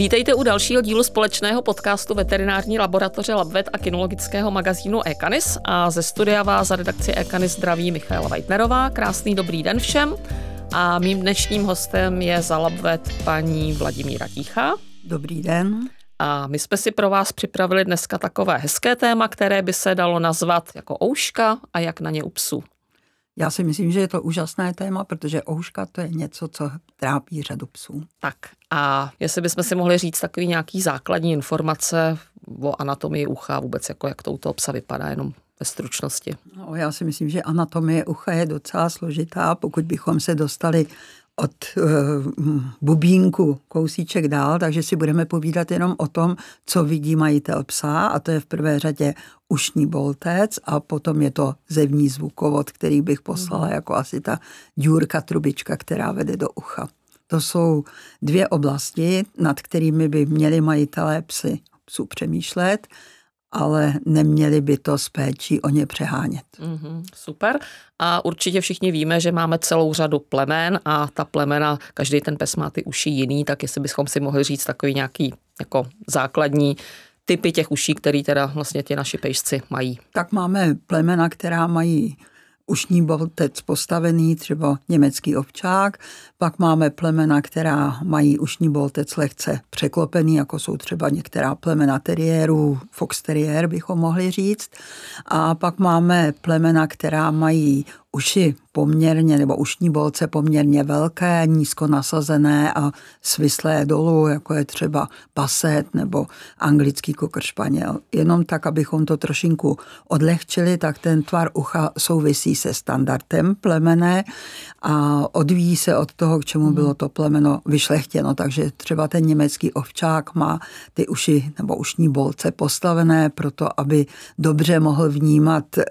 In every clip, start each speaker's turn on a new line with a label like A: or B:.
A: Vítejte u dalšího dílu společného podcastu veterinární laboratoře Labvet a kinologického magazínu Ekanis a ze studia vás za redakci Ekanis zdraví Michaela Weitnerová. Krásný dobrý den všem a mým dnešním hostem je za Labvet paní Vladimíra Ticha.
B: Dobrý den.
A: A my jsme si pro vás připravili dneska takové hezké téma, které by se dalo nazvat jako ouška a jak na ně u psů.
B: Já si myslím, že je to úžasné téma, protože ouška to je něco, co trápí řadu psů.
A: Tak a jestli bychom si mohli říct takový nějaký základní informace o anatomii ucha, vůbec jako jak to u toho psa vypadá, jenom ve stručnosti.
B: No, já si myslím, že anatomie ucha je docela složitá. Pokud bychom se dostali od uh, bubínku kousíček dál, takže si budeme povídat jenom o tom, co vidí majitel psa a to je v prvé řadě ušní boltec a potom je to zevní zvukovod, který bych poslala mm. jako asi ta důrka trubička, která vede do ucha. To jsou dvě oblasti, nad kterými by měli majitelé psy, psů přemýšlet ale neměli by to s péčí o ně přehánět.
A: Mm-hmm, super. A určitě všichni víme, že máme celou řadu plemen a ta plemena, každý ten pes má ty uši jiný, tak jestli bychom si mohli říct takový nějaký jako základní typy těch uší, které teda vlastně ti naši pejsci mají.
B: Tak máme plemena, která mají ušní boltec postavený, třeba německý ovčák, pak máme plemena, která mají ušní boltec lehce překlopený, jako jsou třeba některá plemena teriérů, fox terrier bychom mohli říct. A pak máme plemena, která mají uši poměrně, nebo ušní bolce poměrně velké, nízko nasazené a svislé dolů, jako je třeba baset nebo anglický kokršpaněl. Jenom tak, abychom to trošinku odlehčili, tak ten tvar ucha souvisí se standardem plemené a odvíjí se od toho, k čemu bylo to plemeno vyšlechtěno. Takže třeba ten německý ovčák má ty uši nebo ušní bolce postavené proto, aby dobře mohl vnímat e,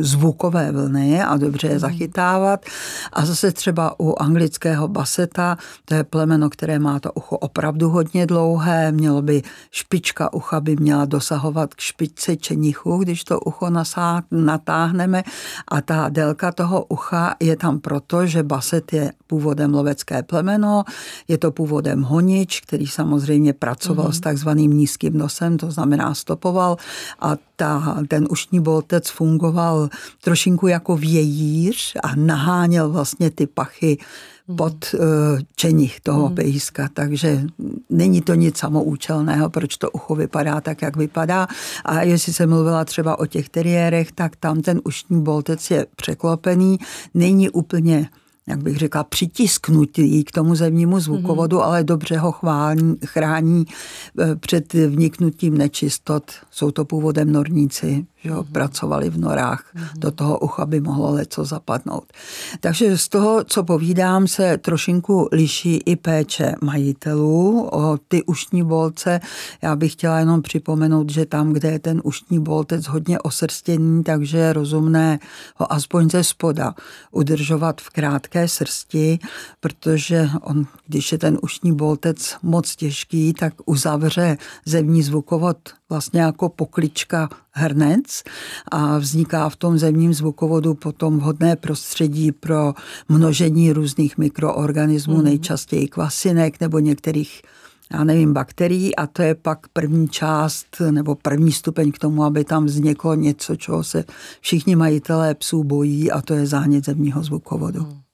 B: zvukové vlny a dobře je zachytávat. A zase třeba u anglického baseta, to je plemeno, které má to ucho opravdu hodně dlouhé, mělo by špička ucha by měla dosahovat k špičce čenichu, když to ucho natáhneme a ta délka toho ucha je tam proto, že baset je původem lovecké plemeno, je to původem honič, který samozřejmě pracoval mm-hmm. s takzvaným nízkým nosem, to znamená stopoval a ta, ten ušní boltec fungoval trošinku jako vějíř a naháněl vlastně ty pachy mhm. pod uh, čenich toho mm. pejska, takže není to nic samoučelného, proč to ucho vypadá tak, jak vypadá. A jestli se mluvila třeba o těch teriérech, tak tam ten ušní boltec je překlopený, není úplně jak bych řekla, přitisknutý k tomu zemnímu zvukovodu, mm-hmm. ale dobře ho chvální, chrání eh, před vniknutím nečistot. Jsou to původem norníci, že jo, mm-hmm. pracovali v norách, mm-hmm. do toho ucha by mohlo leco zapadnout. Takže z toho, co povídám, se trošinku liší i péče majitelů o ty ušní bolce. Já bych chtěla jenom připomenout, že tam, kde je ten ušní boltec hodně osrstěný, takže je rozumné ho aspoň ze spoda udržovat v krátké srsti, protože on, když je ten ušní boltec moc těžký, tak uzavře zemní zvukovod vlastně jako poklička hrnec a vzniká v tom zemním zvukovodu potom vhodné prostředí pro množení různých mikroorganismů, mm. nejčastěji kvasinek nebo některých já nevím, bakterií a to je pak první část nebo první stupeň k tomu, aby tam vzniklo něco, čeho se všichni majitelé psů bojí a to je zánět zemního zvukovodu. Mm.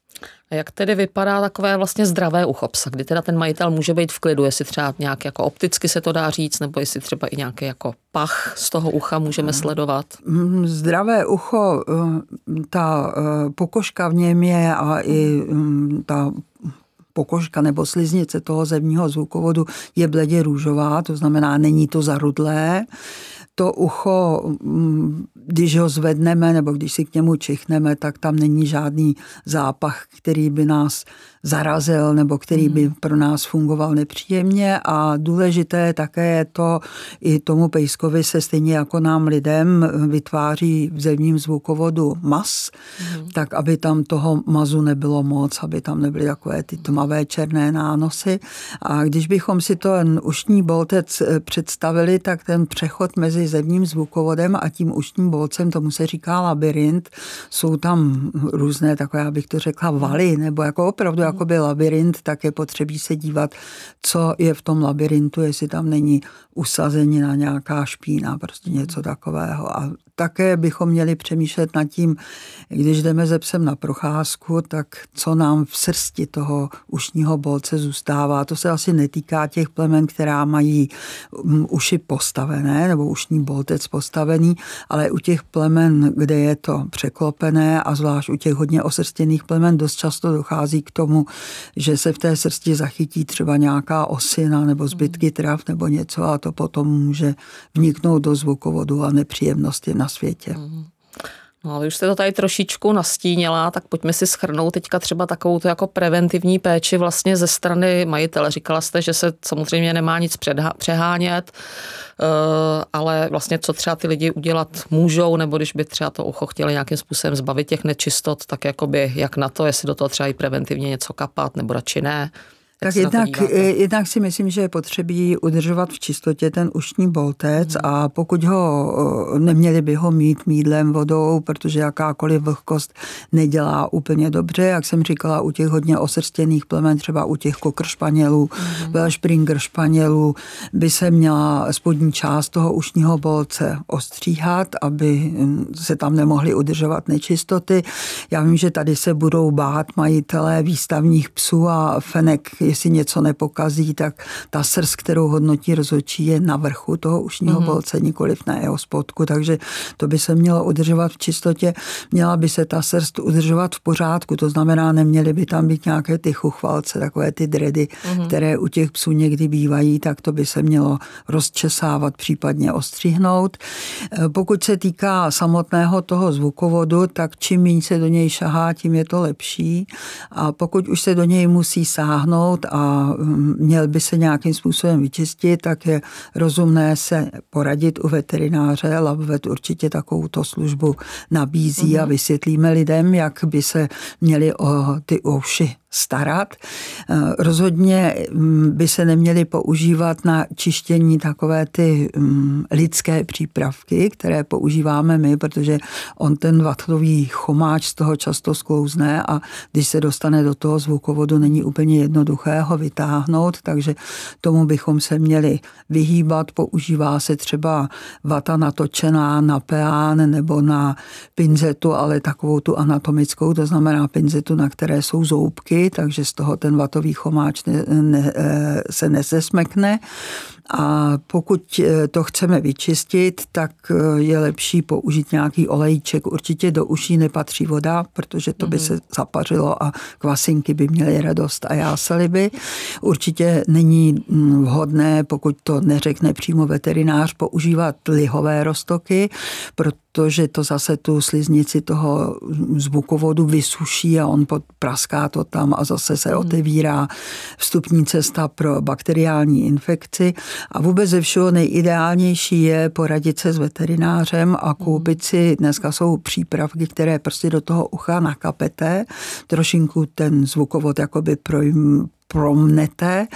A: A jak tedy vypadá takové vlastně zdravé ucho psa, kdy teda ten majitel může být v klidu, jestli třeba nějak jako opticky se to dá říct, nebo jestli třeba i nějaký jako pach z toho ucha můžeme sledovat?
B: Mm, zdravé ucho, eh, ta eh, pokožka v něm je a i mm, ta pokožka nebo sliznice toho zemního zvukovodu je bledě růžová, to znamená, není to zarudlé to ucho, mm, když ho zvedneme nebo když si k němu čichneme, tak tam není žádný zápach, který by nás zarazil nebo který by hmm. pro nás fungoval nepříjemně a důležité také je to, i tomu pejskovi se stejně jako nám lidem vytváří v zemním zvukovodu mas, mm. tak aby tam toho mazu nebylo moc, aby tam nebyly takové ty tmavé černé nánosy. A když bychom si to ušní boltec eh, představili, tak ten přechod mezi zemním zvukovodem a tím ušním bolcem, tomu se říká labirint. Jsou tam různé takové, abych to řekla, valy, nebo jako opravdu jako by labirint, tak je potřebí se dívat, co je v tom labirintu, jestli tam není usazenina, nějaká špína, prostě něco takového. A také bychom měli přemýšlet nad tím, když jdeme ze psem na procházku, tak co nám v srsti toho ušního bolce zůstává. To se asi netýká těch plemen, která mají mm, uši postavené nebo ušní boltec postavený, ale u těch plemen, kde je to překlopené a zvlášť u těch hodně osrstěných plemen dost často dochází k tomu, že se v té srsti zachytí třeba nějaká osina nebo zbytky trav nebo něco a to potom může vniknout do zvukovodu a nepříjemnosti na světě. Mm.
A: No vy už jste to tady trošičku nastínila, tak pojďme si schrnout teďka třeba takovou jako preventivní péči vlastně ze strany majitele. Říkala jste, že se samozřejmě nemá nic přehánět, eh, ale vlastně co třeba ty lidi udělat můžou, nebo když by třeba to ucho chtěli nějakým způsobem zbavit těch nečistot, tak jakoby jak na to, jestli do toho třeba i preventivně něco kapat, nebo radši ne.
B: Tak jednak, jednak si myslím, že je potřebí udržovat v čistotě ten ušní boltec hmm. a pokud ho, neměli by ho mít mídlem, vodou, protože jakákoliv vlhkost nedělá úplně dobře, jak jsem říkala, u těch hodně osrstěných plemen, třeba u těch kokršpanělů, hmm. springer španělů, by se měla spodní část toho ušního bolce ostříhat, aby se tam nemohly udržovat nečistoty. Já vím, že tady se budou bát majitelé výstavních psů a fenek jestli něco nepokazí, tak ta srst, kterou hodnotí rozhodčí, je na vrchu toho ušního mm-hmm. bolce, nikoliv na jeho spodku, takže to by se mělo udržovat v čistotě. Měla by se ta srst udržovat v pořádku, to znamená, neměly by tam být nějaké ty chuchvalce, takové ty dredy, mm-hmm. které u těch psů někdy bývají, tak to by se mělo rozčesávat, případně ostřihnout. E, pokud se týká samotného toho zvukovodu, tak čím méně se do něj šahá, tím je to lepší. A pokud už se do něj musí sáhnout, vypnout a mm, měl by se nějakým způsobem vyčistit, tak je rozumné se poradit u veterináře. Labvet určitě takovou to službu nabízí mm-hmm. a mhm. vysvětlíme lidem, jak by se měli o ty uši starat. Eh, rozhodně mm, by se neměly používat na čištění takové ty mm, lidské přípravky, které používáme my, protože on ten vatlový chomáč z toho často sklouzne a když se dostane do toho zvukovodu, není úplně jednoduché ho vytáhnout, takže tomu bychom se měli vyhýbat. Používá se třeba vata natočená na peán nebo na pinzetu, ale takovou tu anatomickou, to znamená pinzetu, na které jsou zoubky, takže z toho ten vatový chomáč ne, ne, eh, se nezesmekne. A pokud eh, to chceme vyčistit, tak eh, je lepší použít nějaký olejček. Určitě do uší nepatří voda, protože to by mhm. se zapařilo a kvasinky by měly radost a jásali by. Určitě není mm, vhodné, pokud to neřekne přímo veterinář, používat lihové roztoky, protože to zase tu sliznici toho zvukovodu vysuší a on praská to tam a zase se mhm. otevírá vstupní cesta pro bakteriální infekci. A vůbec ze všeho nejideálnější je poradit se s veterinářem a koupit si, dneska jsou přípravky, které prostě do toho ucha nakapete, trošinku ten zvukovod jakoby projím, promnete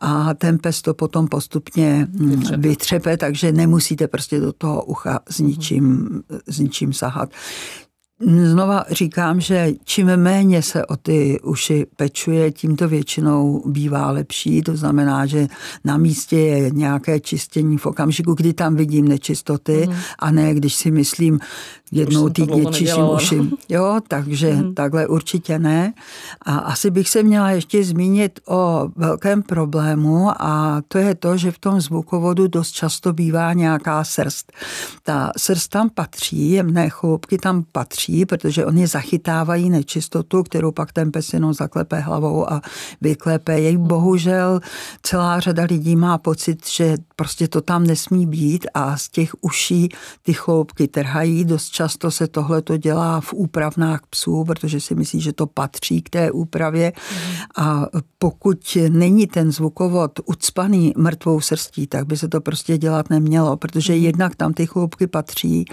B: a ten pes to potom postupně mm, vytřepe, vytřepe takže nemusíte prostě do toho ucha s ničím, s ničím sahat. Znova říkám, že čím méně se o ty uši pečuje, tím to většinou bývá lepší. To znamená, že na místě je nějaké čistění v okamžiku, kdy tam vidím nečistoty mm. a ne když si myslím, jednou týdně čiším uši. Jo, takže mm. takhle určitě ne. A asi bych se měla ještě zmínit o velkém problému a to je to, že v tom zvukovodu dost často bývá nějaká srst. Ta srst tam patří, jemné chloupky tam patří, protože oni zachytávají nečistotu, kterou pak ten pes jenom zaklepe hlavou a vyklepe jej. Bohužel celá řada lidí má pocit, že prostě to tam nesmí být a z těch uší ty chloupky trhají dost Často se tohle to dělá v úpravnách psů, protože si myslí, že to patří k té úpravě. A pokud není ten zvukovod ucpaný mrtvou srstí, tak by se to prostě dělat nemělo, protože mhm. jednak tam ty chloupky patří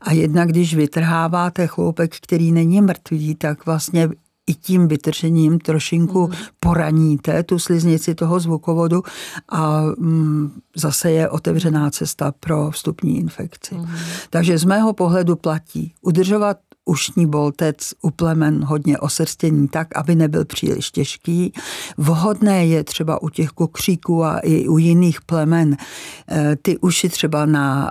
B: a jednak když vytrháváte chloupek, který není mrtvý, tak vlastně i tím vytržením trošinku mm. poraníte tu sliznici toho zvukovodu a mm, zase je otevřená cesta pro vstupní infekci. Mm. Takže z mého pohledu platí udržovat ušní boltec u plemen hodně osrstění tak, aby nebyl příliš těžký. Vhodné je třeba u těch kukříků a i u jiných plemen eh, ty uši třeba na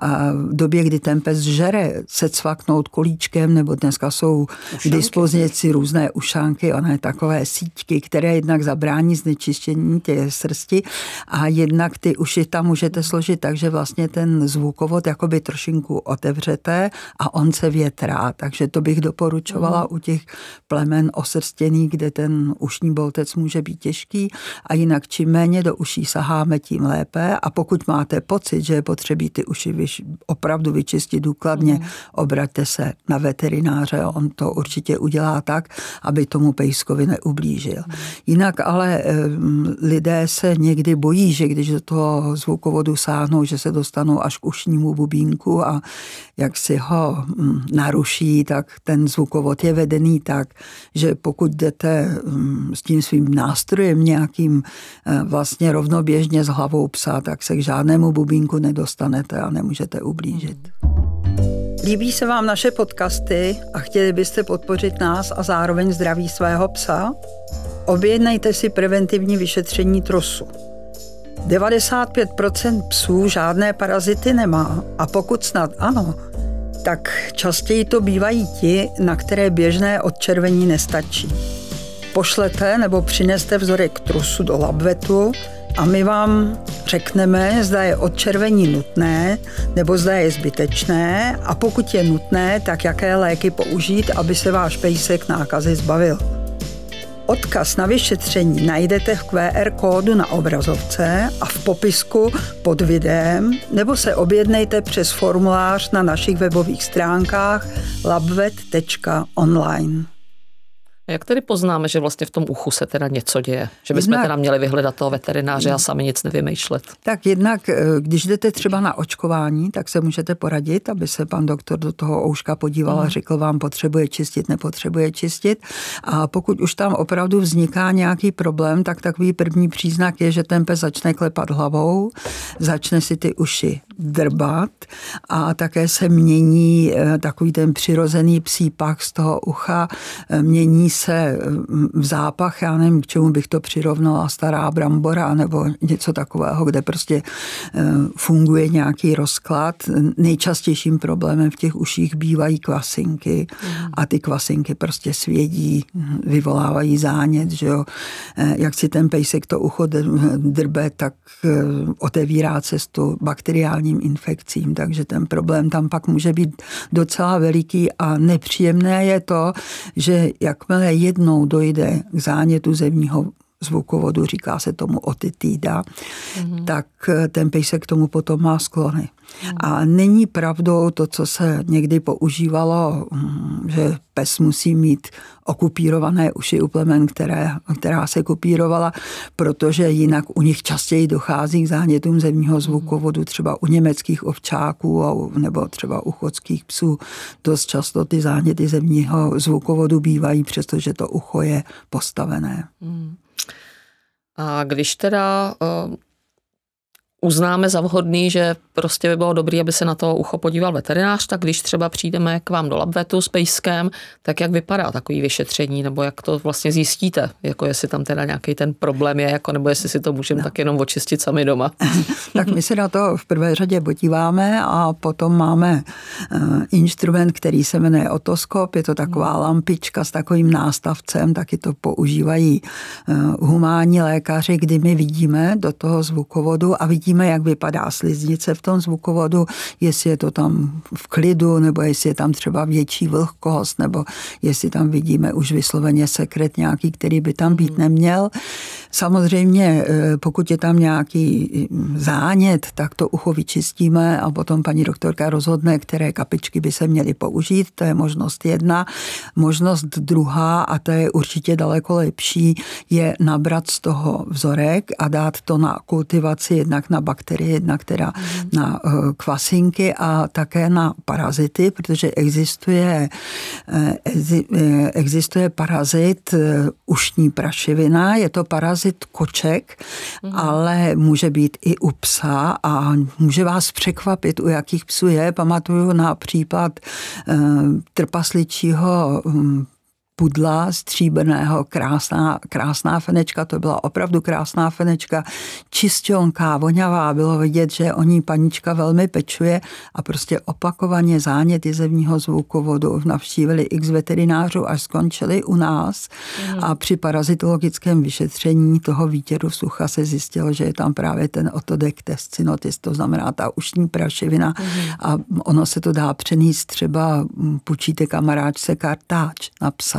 B: době, kdy ten pes žere, se cvaknout kolíčkem, nebo dneska jsou k dispozici různé ušánky, one takové síťky, které jednak zabrání znečištění té srsti a jednak ty uši tam můžete složit tak, že vlastně ten zvukovod jakoby trošinku otevřete a on se větrá, takže to bych doporučovala mm. u těch plemen osrstěných, kde ten ušní boltec může být těžký a jinak čím méně do uší saháme, tím lépe a pokud máte pocit, že je potřebí ty uši opravdu vyčistit důkladně, mm. obraťte se na veterináře, on to určitě udělá tak, aby tomu pejskovi neublížil. Mm. Jinak ale lidé se někdy bojí, že když do toho zvukovodu sáhnou, že se dostanou až k ušnímu bubínku a jak si ho naruší, tak ten zvukovod je vedený tak, že pokud jdete mm, s tím svým nástrojem nějakým eh, vlastně rovnoběžně s hlavou psa, tak se k žádnému bubínku nedostanete a nemůžete ublížit. Líbí se vám naše podcasty a chtěli byste podpořit nás a zároveň zdraví svého psa? Objednejte si preventivní vyšetření trosu. 95% psů žádné parazity nemá a pokud snad ano, tak častěji to bývají ti, na které běžné odčervení nestačí. Pošlete nebo přineste vzorek trusu do labvetu a my vám řekneme, zda je odčervení nutné nebo zda je zbytečné a pokud je nutné, tak jaké léky použít, aby se váš pejsek nákazy zbavil. Odkaz na vyšetření najdete v QR kódu na obrazovce a v popisku pod videem, nebo se objednejte přes formulář na našich webových stránkách labvet.online.
A: Jak tedy poznáme, že vlastně v tom uchu se teda něco děje? Že bychom jednak, teda měli vyhledat toho veterináře a sami nic nevymýšlet?
B: Tak jednak, eh, když jdete třeba na očkování, tak se můžete poradit, aby se pan doktor do toho ouška podíval a mhm. řekl vám, potřebuje čistit, nepotřebuje čistit. A pokud už tam opravdu vzniká nějaký problém, tak takový první příznak je, že ten pes začne klepat hlavou, začne si ty uši drbat a také se mění eh, takový ten přirozený psípach z toho ucha, eh, mění se mm, v zápach, já nevím, k čemu bych to přirovnala, stará brambora nebo něco takového, kde prostě eh, funguje nějaký rozklad. Nejčastějším problémem v těch uších bývají kvasinky a ty kvasinky prostě svědí, vyvolávají zánět, že jo. Jak si ten pejsek to ucho drbe, tak otevírá cestu bakteriální bakteriálním infekcím, takže ten problém tam pak může být docela veliký a nepříjemné je to, že jakmile jednou dojde k zánětu zemního zvukovodu, říká se tomu otitída, mm-hmm. tak ten pejsek k tomu potom má sklony. A není pravdou to, co se někdy používalo, mm, že pes musí mít okupírované uši u plemen, které, která se kopírovala, protože jinak u nich častěji dochází k zánětům zemního zvukovodu, třeba u německých ovčáků nebo třeba u chodských psů. Dost často ty záněty zemního zvukovodu bývají, přestože to ucho je postavené. Hmm.
A: A když teda uh uznáme za vhodný, že prostě by bylo dobré, aby se na to ucho podíval veterinář, tak když třeba přijdeme k vám do labvetu s pejskem, tak jak vypadá takový vyšetření, nebo jak to vlastně zjistíte, jako jestli tam teda nějaký ten problém je, jako nebo jestli si to můžeme no. tak jenom očistit sami doma.
B: tak my se na to v prvé řadě podíváme a potom máme uh, instrument, který se jmenuje otoskop, je to taková lampička s takovým nástavcem, taky to používají uh, humánní lékaři, kdy my vidíme do toho zvukovodu a vidíme vidíme, jak vypadá sliznice v tom zvukovodu, jestli je to tam v klidu, nebo jestli je tam třeba větší vlhkost, nebo jestli tam vidíme už vysloveně sekret nějaký, který by tam být hmm. neměl. Samozřejmě, eh, pokud je tam nějaký hm, zánět, tak to ucho vyčistíme a potom paní doktorka rozhodne, které kapičky by se měly použít. To je možnost jedna. Možnost druhá, a to je určitě daleko lepší, je nabrat z toho vzorek a dát to na kultivaci jednak na bakterie, jedna, která na kvasinky a také na parazity, protože existuje, existuje parazit ušní prašivina, je to parazit koček, mm. ale může být i u psa a může vás překvapit, u jakých psů je. Pamatuju na případ trpasličího hm, pudla stříbrného, krásná, krásná fenečka, to byla opravdu krásná fenečka, čistionká, voňavá, bylo vidět, že o ní panička velmi pečuje a prostě opakovaně záněty zemního zvukovodu navštívili x veterinářů, až skončili u nás mm. a při parazitologickém vyšetření toho výtěru sucha se zjistilo, že je tam právě ten otodek tescinotis, to znamená ta ušní prašivina mm. a ono se to dá přenést třeba, půjčíte kamaráčce kartáč na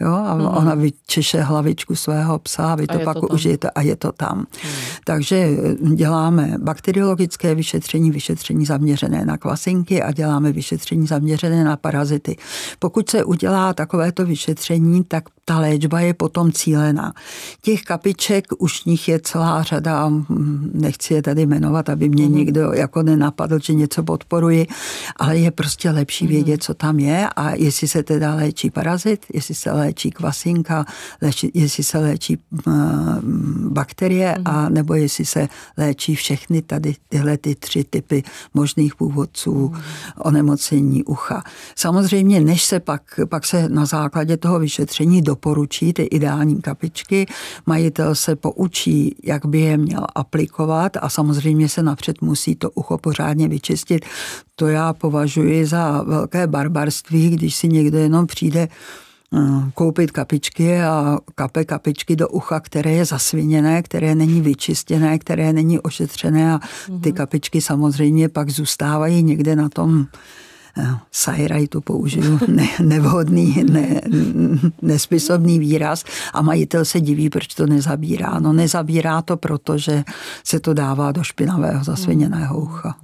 B: Jo, a mm. ona vyčeše hlavičku svého psa a vy to a pak to užijete a je to tam. Mm. Takže eh, děláme bakteriologické vyšetření, vyšetření zaměřené na kvasinky a děláme vyšetření zaměřené na parazity. Pokud se udělá takovéto vyšetření, tak ta léčba je potom cílená. Těch kapiček už nich je celá řada, hm, nechci je tady jmenovat, aby mě mm. někdo jako nenapadl, že něco podporuji, ale je prostě lepší mm. vědět, co tam je a jestli se teda léčí parazit, jestli se léčí kvasinka, léčí, jestli se léčí bakterie mm. a nebo jestli se léčí všechny tady tyhle ty tři typy možných původců mm. onemocnění ucha. Samozřejmě, než se pak, pak se na základě toho vyšetření do doporučí ty ideální kapičky. Majitel se poučí, jak by je měl aplikovat a samozřejmě se napřed musí to ucho pořádně vyčistit. To já považuji za velké barbarství, když si někdo jenom přijde koupit kapičky a kape kapičky do ucha, které je zasviněné, které není vyčistěné, které není ošetřené a ty mhm. kapičky samozřejmě pak zůstávají někde na tom sajraj to použiju, ne, nevhodný, ne, nespisovný výraz a majitel se diví, proč to nezabírá. No nezabírá to, protože se to dává do špinavého zasviněného ucha.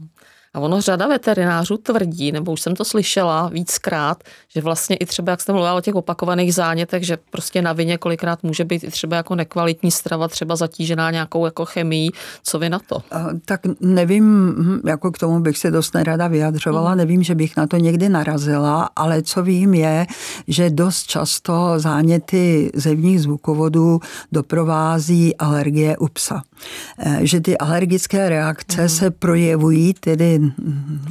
A: A ono řada veterinářů tvrdí, nebo už jsem to slyšela víckrát, že vlastně i třeba, jak jste mluvila o těch opakovaných zánětech, že prostě na vině kolikrát může být i třeba jako nekvalitní strava, třeba zatížená nějakou jako chemií. Co vy na to?
B: Tak nevím, hm, jako k tomu bych se dost nerada vyjadřovala, mm. nevím, že bych na to někdy narazila, ale co vím je, že dost často záněty zevních zvukovodů doprovází alergie u psa. Eh, že ty alergické reakce mm. se projevují tedy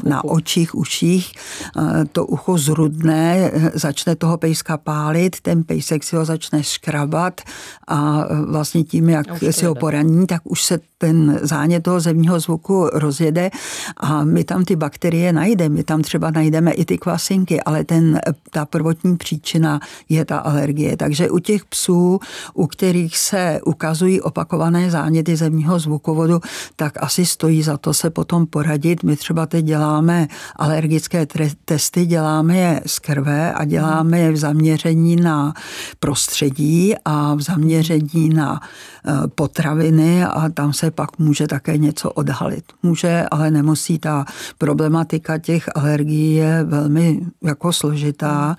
B: na očích, uších, eh, to ucho zrudné, eh, začne toho pejska pálit, ten pejsek si ho začne škrabat a vlastně tím, jak si ho poraní, tak už se ten zánět toho zemního zvuku rozjede a my tam ty bakterie najdeme. My tam třeba najdeme i ty kvasinky, ale ten, ta prvotní příčina je ta alergie. Takže u těch psů, u kterých se ukazují opakované záněty zemního zvukovodu, tak asi stojí za to se potom poradit. My třeba teď děláme alergické testy, děláme je z krve a děláme je v zaměření na prostředí a v zaměření na eh, potraviny a tam se pak může také něco odhalit. Může, ale nemusí. Ta problematika těch alergií je velmi jako složitá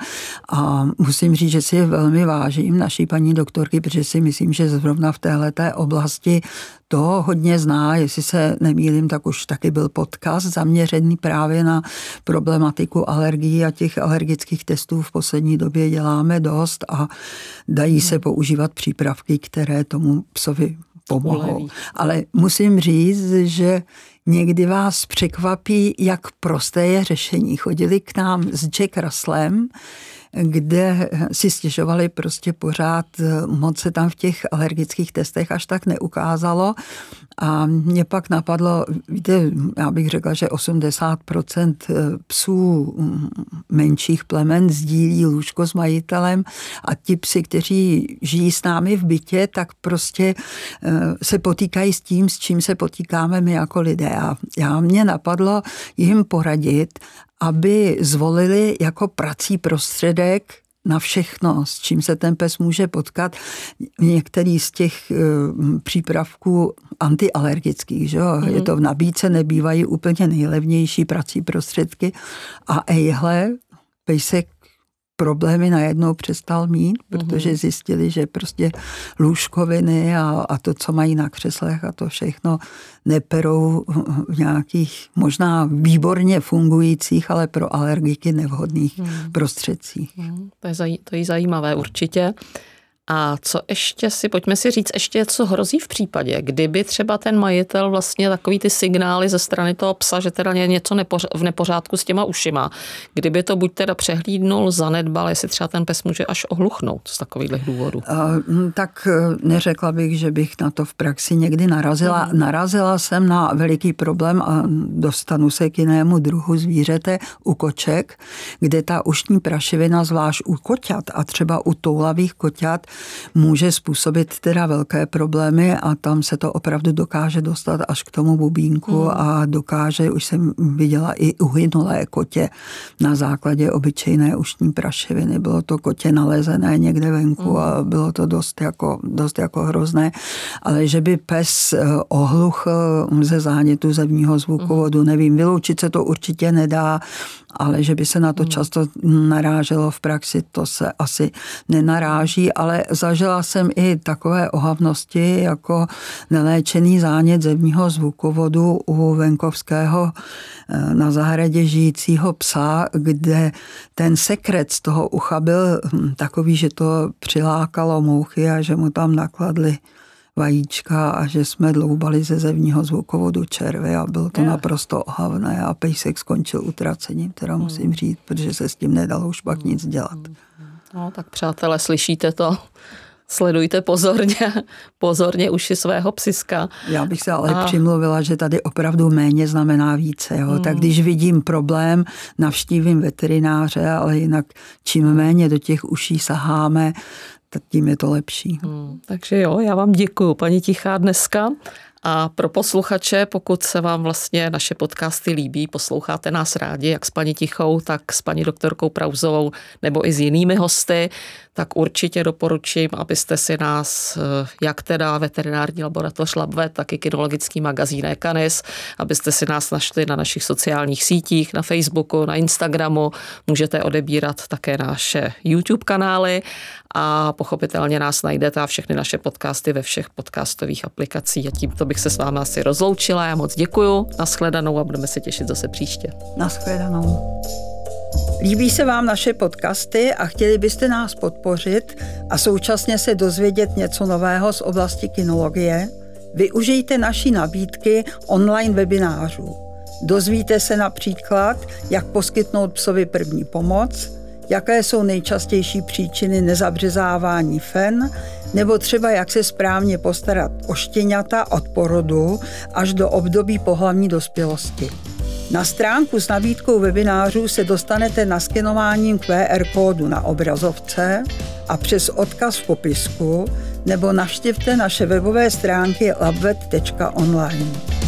B: a musím říct, že si je velmi vážím naší paní doktorky, protože si myslím, že zrovna v této oblasti to hodně zná, jestli se nemýlím, tak už taky byl podcast zaměřený právě na problematiku alergií a těch alergických testů v poslední době děláme dost a dají se používat přípravky, které tomu psovi pomohou. Ale musím říct, že někdy vás překvapí, jak prosté je řešení. Chodili k nám s Jack Russlem, kde si stěžovali prostě pořád, moc se tam v těch alergických testech až tak neukázalo. A mě pak napadlo, víte, já bych řekla, že 80% psů menších plemen sdílí lůžko s majitelem a ti psi, kteří žijí s námi v bytě, tak prostě eh, se potýkají s tím, s čím se potýkáme my jako lidé. A já mě napadlo jim poradit, aby zvolili jako prací prostředek na všechno, s čím se ten pes může potkat. Některý z těch eh, přípravků antialergických, že jo? Mm-hmm. je to v nabídce, nebývají úplně nejlevnější prací prostředky a ejhle, pejsek problémy najednou přestal mít, protože mhm. zjistili, že prostě lůžkoviny a, a to, co mají na křeslech a to všechno neperou v nějakých možná výborně fungujících, ale pro alergiky nevhodných hmm. prostředcích. Hmm.
A: To, je zaj, to je zajímavé určitě. A co ještě si, pojďme si říct, ještě co hrozí v případě, kdyby třeba ten majitel vlastně takový ty signály ze strany toho psa, že teda je něco v nepořádku s těma ušima, kdyby to buď teda přehlídnul, zanedbal, jestli třeba ten pes může až ohluchnout z takových důvodů.
B: Uh, tak e, neřekla bych, že bych na to v praxi někdy narazila. Hmm. Narazila jsem na veliký problém a dostanu se k jinému druhu zvířete u koček, kde ta ušní prašivina, zvlášť u koťat a třeba u toulavých koťat, může způsobit teda velké problémy a tam se to opravdu dokáže dostat až k tomu bubínku hmm. a dokáže, už jsem viděla i uhynulé kotě na základě obyčejné ušní prašiviny. Bylo to kotě nalezené někde venku hmm. a bylo to dost jako, dost jako hrozné, ale že by pes eh, ohluchl ze zánětu zevního zvukovodu, hmm. nevím, vyloučit se to určitě nedá, ale že by se na to hmm. často naráželo v praxi, to se asi nenaráží, ale zažila jsem i takové ohavnosti jako neléčený zánět zemního zvukovodu u venkovského eh, na zahradě žijícího psa, kde ten sekret z toho ucha byl hm, takový, že to přilákalo mouchy a že mu tam nakladli vajíčka a že jsme dloubali ze zevního zvukovodu červy a bylo to je. naprosto ohavné a pejsek skončil utracením, teda musím hmm. říct, protože se s tím nedalo už pak nic dělat. Hmm.
A: No tak přátelé, slyšíte to? Sledujte pozorně, pozorně uši svého psiska.
B: Já bych se ale a... přimluvila, že tady opravdu méně znamená více. Jo? Hmm. Tak když vidím problém, navštívím veterináře, ale jinak čím méně do těch uší saháme, tím je to lepší. Hmm,
A: takže jo, já vám děkuji, paní Tichá, dneska. A pro posluchače, pokud se vám vlastně naše podcasty líbí, posloucháte nás rádi, jak s paní Tichou, tak s paní doktorkou Prauzovou nebo i s jinými hosty, tak určitě doporučím, abyste si nás, eh, jak teda veterinární laboratoř Labve, tak i kinologický magazín Ekanis, abyste si nás našli na našich sociálních sítích, na Facebooku, na Instagramu, můžete odebírat také naše YouTube kanály a pochopitelně nás najdete a všechny naše podcasty ve všech podcastových aplikacích. A tímto bych se s vámi asi rozloučila. Já moc děkuju, nashledanou a budeme se těšit zase příště.
B: Nashledanou. Líbí se vám naše podcasty a chtěli byste nás podpořit a současně se dozvědět něco nového z oblasti kinologie? Využijte naší nabídky online webinářů. Dozvíte se například, jak poskytnout psovi první pomoc, jaké jsou nejčastější příčiny nezabřezávání fen, nebo třeba jak se správně postarat o štěňata od porodu až do období pohlavní dospělosti. Na stránku s nabídkou webinářů se dostanete naskenováním QR kódu na obrazovce a přes odkaz v popisku nebo navštivte naše webové stránky labvet.online.